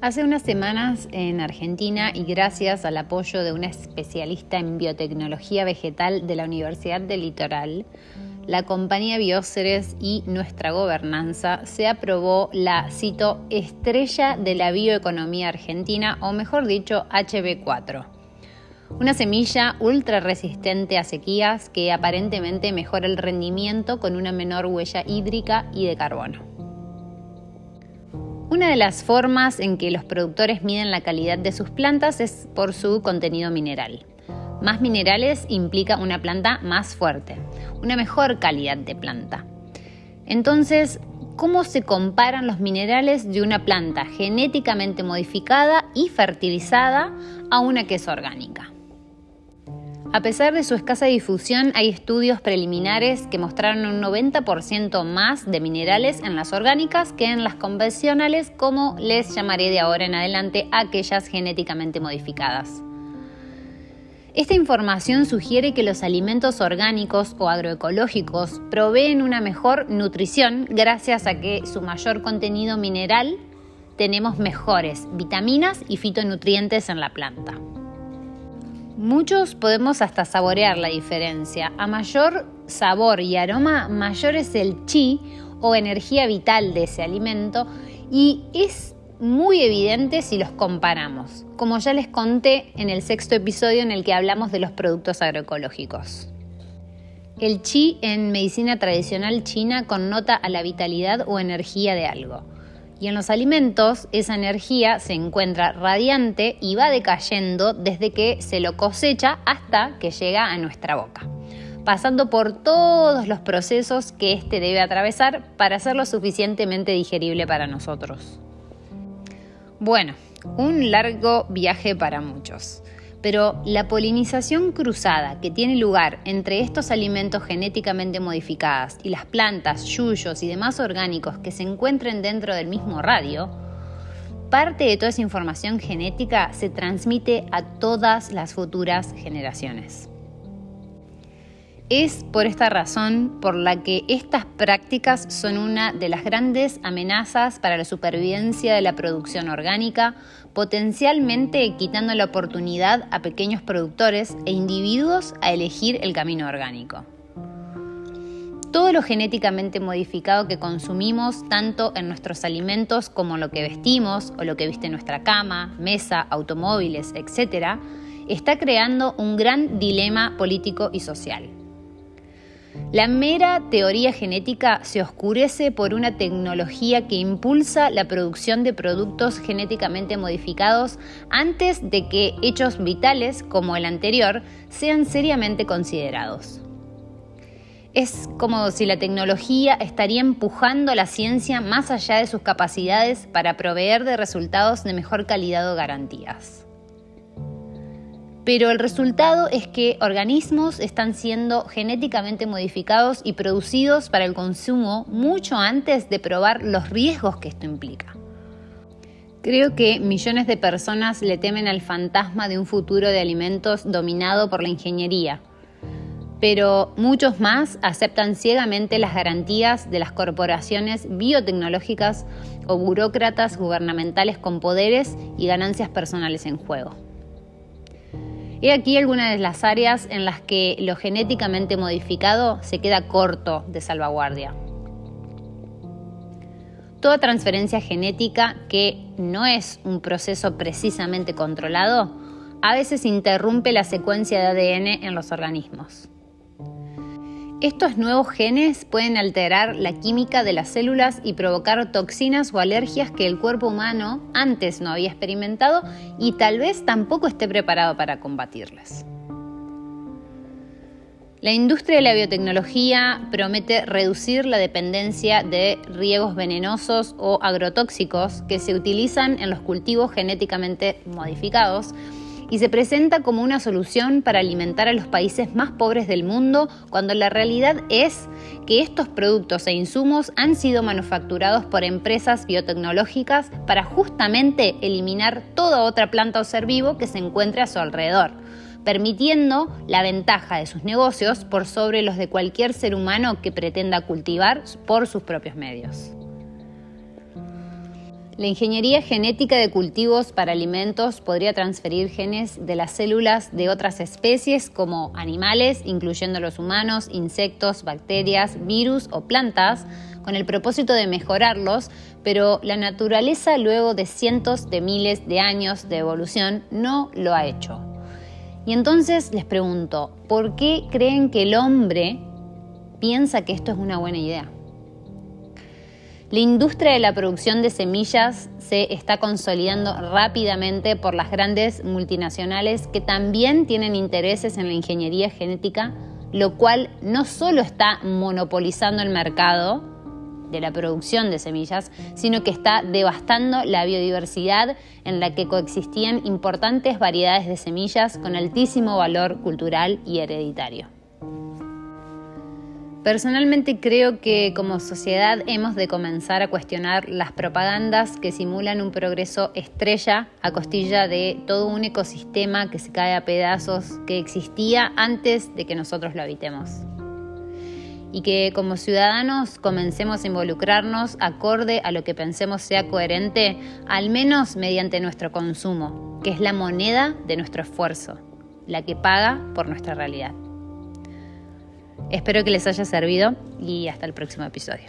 Hace unas semanas en Argentina y gracias al apoyo de una especialista en biotecnología vegetal de la Universidad del Litoral, la compañía Bioceres y nuestra gobernanza se aprobó la, cito, estrella de la bioeconomía argentina, o mejor dicho, HB4. Una semilla ultra resistente a sequías que aparentemente mejora el rendimiento con una menor huella hídrica y de carbono. Una de las formas en que los productores miden la calidad de sus plantas es por su contenido mineral. Más minerales implica una planta más fuerte, una mejor calidad de planta. Entonces, ¿cómo se comparan los minerales de una planta genéticamente modificada y fertilizada a una que es orgánica? A pesar de su escasa difusión, hay estudios preliminares que mostraron un 90% más de minerales en las orgánicas que en las convencionales, como les llamaré de ahora en adelante aquellas genéticamente modificadas. Esta información sugiere que los alimentos orgánicos o agroecológicos proveen una mejor nutrición gracias a que su mayor contenido mineral tenemos mejores vitaminas y fitonutrientes en la planta. Muchos podemos hasta saborear la diferencia. A mayor sabor y aroma, mayor es el chi o energía vital de ese alimento y es muy evidente si los comparamos, como ya les conté en el sexto episodio en el que hablamos de los productos agroecológicos. El chi en medicina tradicional china connota a la vitalidad o energía de algo. Y en los alimentos esa energía se encuentra radiante y va decayendo desde que se lo cosecha hasta que llega a nuestra boca, pasando por todos los procesos que éste debe atravesar para ser lo suficientemente digerible para nosotros. Bueno, un largo viaje para muchos pero la polinización cruzada que tiene lugar entre estos alimentos genéticamente modificados y las plantas, yuyos y demás orgánicos que se encuentren dentro del mismo radio, parte de toda esa información genética se transmite a todas las futuras generaciones. Es por esta razón por la que estas prácticas son una de las grandes amenazas para la supervivencia de la producción orgánica, potencialmente quitando la oportunidad a pequeños productores e individuos a elegir el camino orgánico. Todo lo genéticamente modificado que consumimos, tanto en nuestros alimentos como lo que vestimos o lo que viste nuestra cama, mesa, automóviles, etc., está creando un gran dilema político y social. La mera teoría genética se oscurece por una tecnología que impulsa la producción de productos genéticamente modificados antes de que hechos vitales como el anterior sean seriamente considerados. Es como si la tecnología estaría empujando a la ciencia más allá de sus capacidades para proveer de resultados de mejor calidad o garantías pero el resultado es que organismos están siendo genéticamente modificados y producidos para el consumo mucho antes de probar los riesgos que esto implica. Creo que millones de personas le temen al fantasma de un futuro de alimentos dominado por la ingeniería, pero muchos más aceptan ciegamente las garantías de las corporaciones biotecnológicas o burócratas gubernamentales con poderes y ganancias personales en juego. He aquí algunas de las áreas en las que lo genéticamente modificado se queda corto de salvaguardia. Toda transferencia genética que no es un proceso precisamente controlado, a veces interrumpe la secuencia de ADN en los organismos. Estos nuevos genes pueden alterar la química de las células y provocar toxinas o alergias que el cuerpo humano antes no había experimentado y tal vez tampoco esté preparado para combatirlas. La industria de la biotecnología promete reducir la dependencia de riegos venenosos o agrotóxicos que se utilizan en los cultivos genéticamente modificados y se presenta como una solución para alimentar a los países más pobres del mundo cuando la realidad es que estos productos e insumos han sido manufacturados por empresas biotecnológicas para justamente eliminar toda otra planta o ser vivo que se encuentre a su alrededor permitiendo la ventaja de sus negocios por sobre los de cualquier ser humano que pretenda cultivar por sus propios medios. La ingeniería genética de cultivos para alimentos podría transferir genes de las células de otras especies como animales, incluyendo los humanos, insectos, bacterias, virus o plantas, con el propósito de mejorarlos, pero la naturaleza luego de cientos de miles de años de evolución no lo ha hecho. Y entonces les pregunto, ¿por qué creen que el hombre piensa que esto es una buena idea? La industria de la producción de semillas se está consolidando rápidamente por las grandes multinacionales que también tienen intereses en la ingeniería genética, lo cual no solo está monopolizando el mercado de la producción de semillas, sino que está devastando la biodiversidad en la que coexistían importantes variedades de semillas con altísimo valor cultural y hereditario. Personalmente creo que como sociedad hemos de comenzar a cuestionar las propagandas que simulan un progreso estrella a costilla de todo un ecosistema que se cae a pedazos que existía antes de que nosotros lo habitemos. Y que como ciudadanos comencemos a involucrarnos acorde a lo que pensemos sea coherente, al menos mediante nuestro consumo, que es la moneda de nuestro esfuerzo, la que paga por nuestra realidad. Espero que les haya servido y hasta el próximo episodio.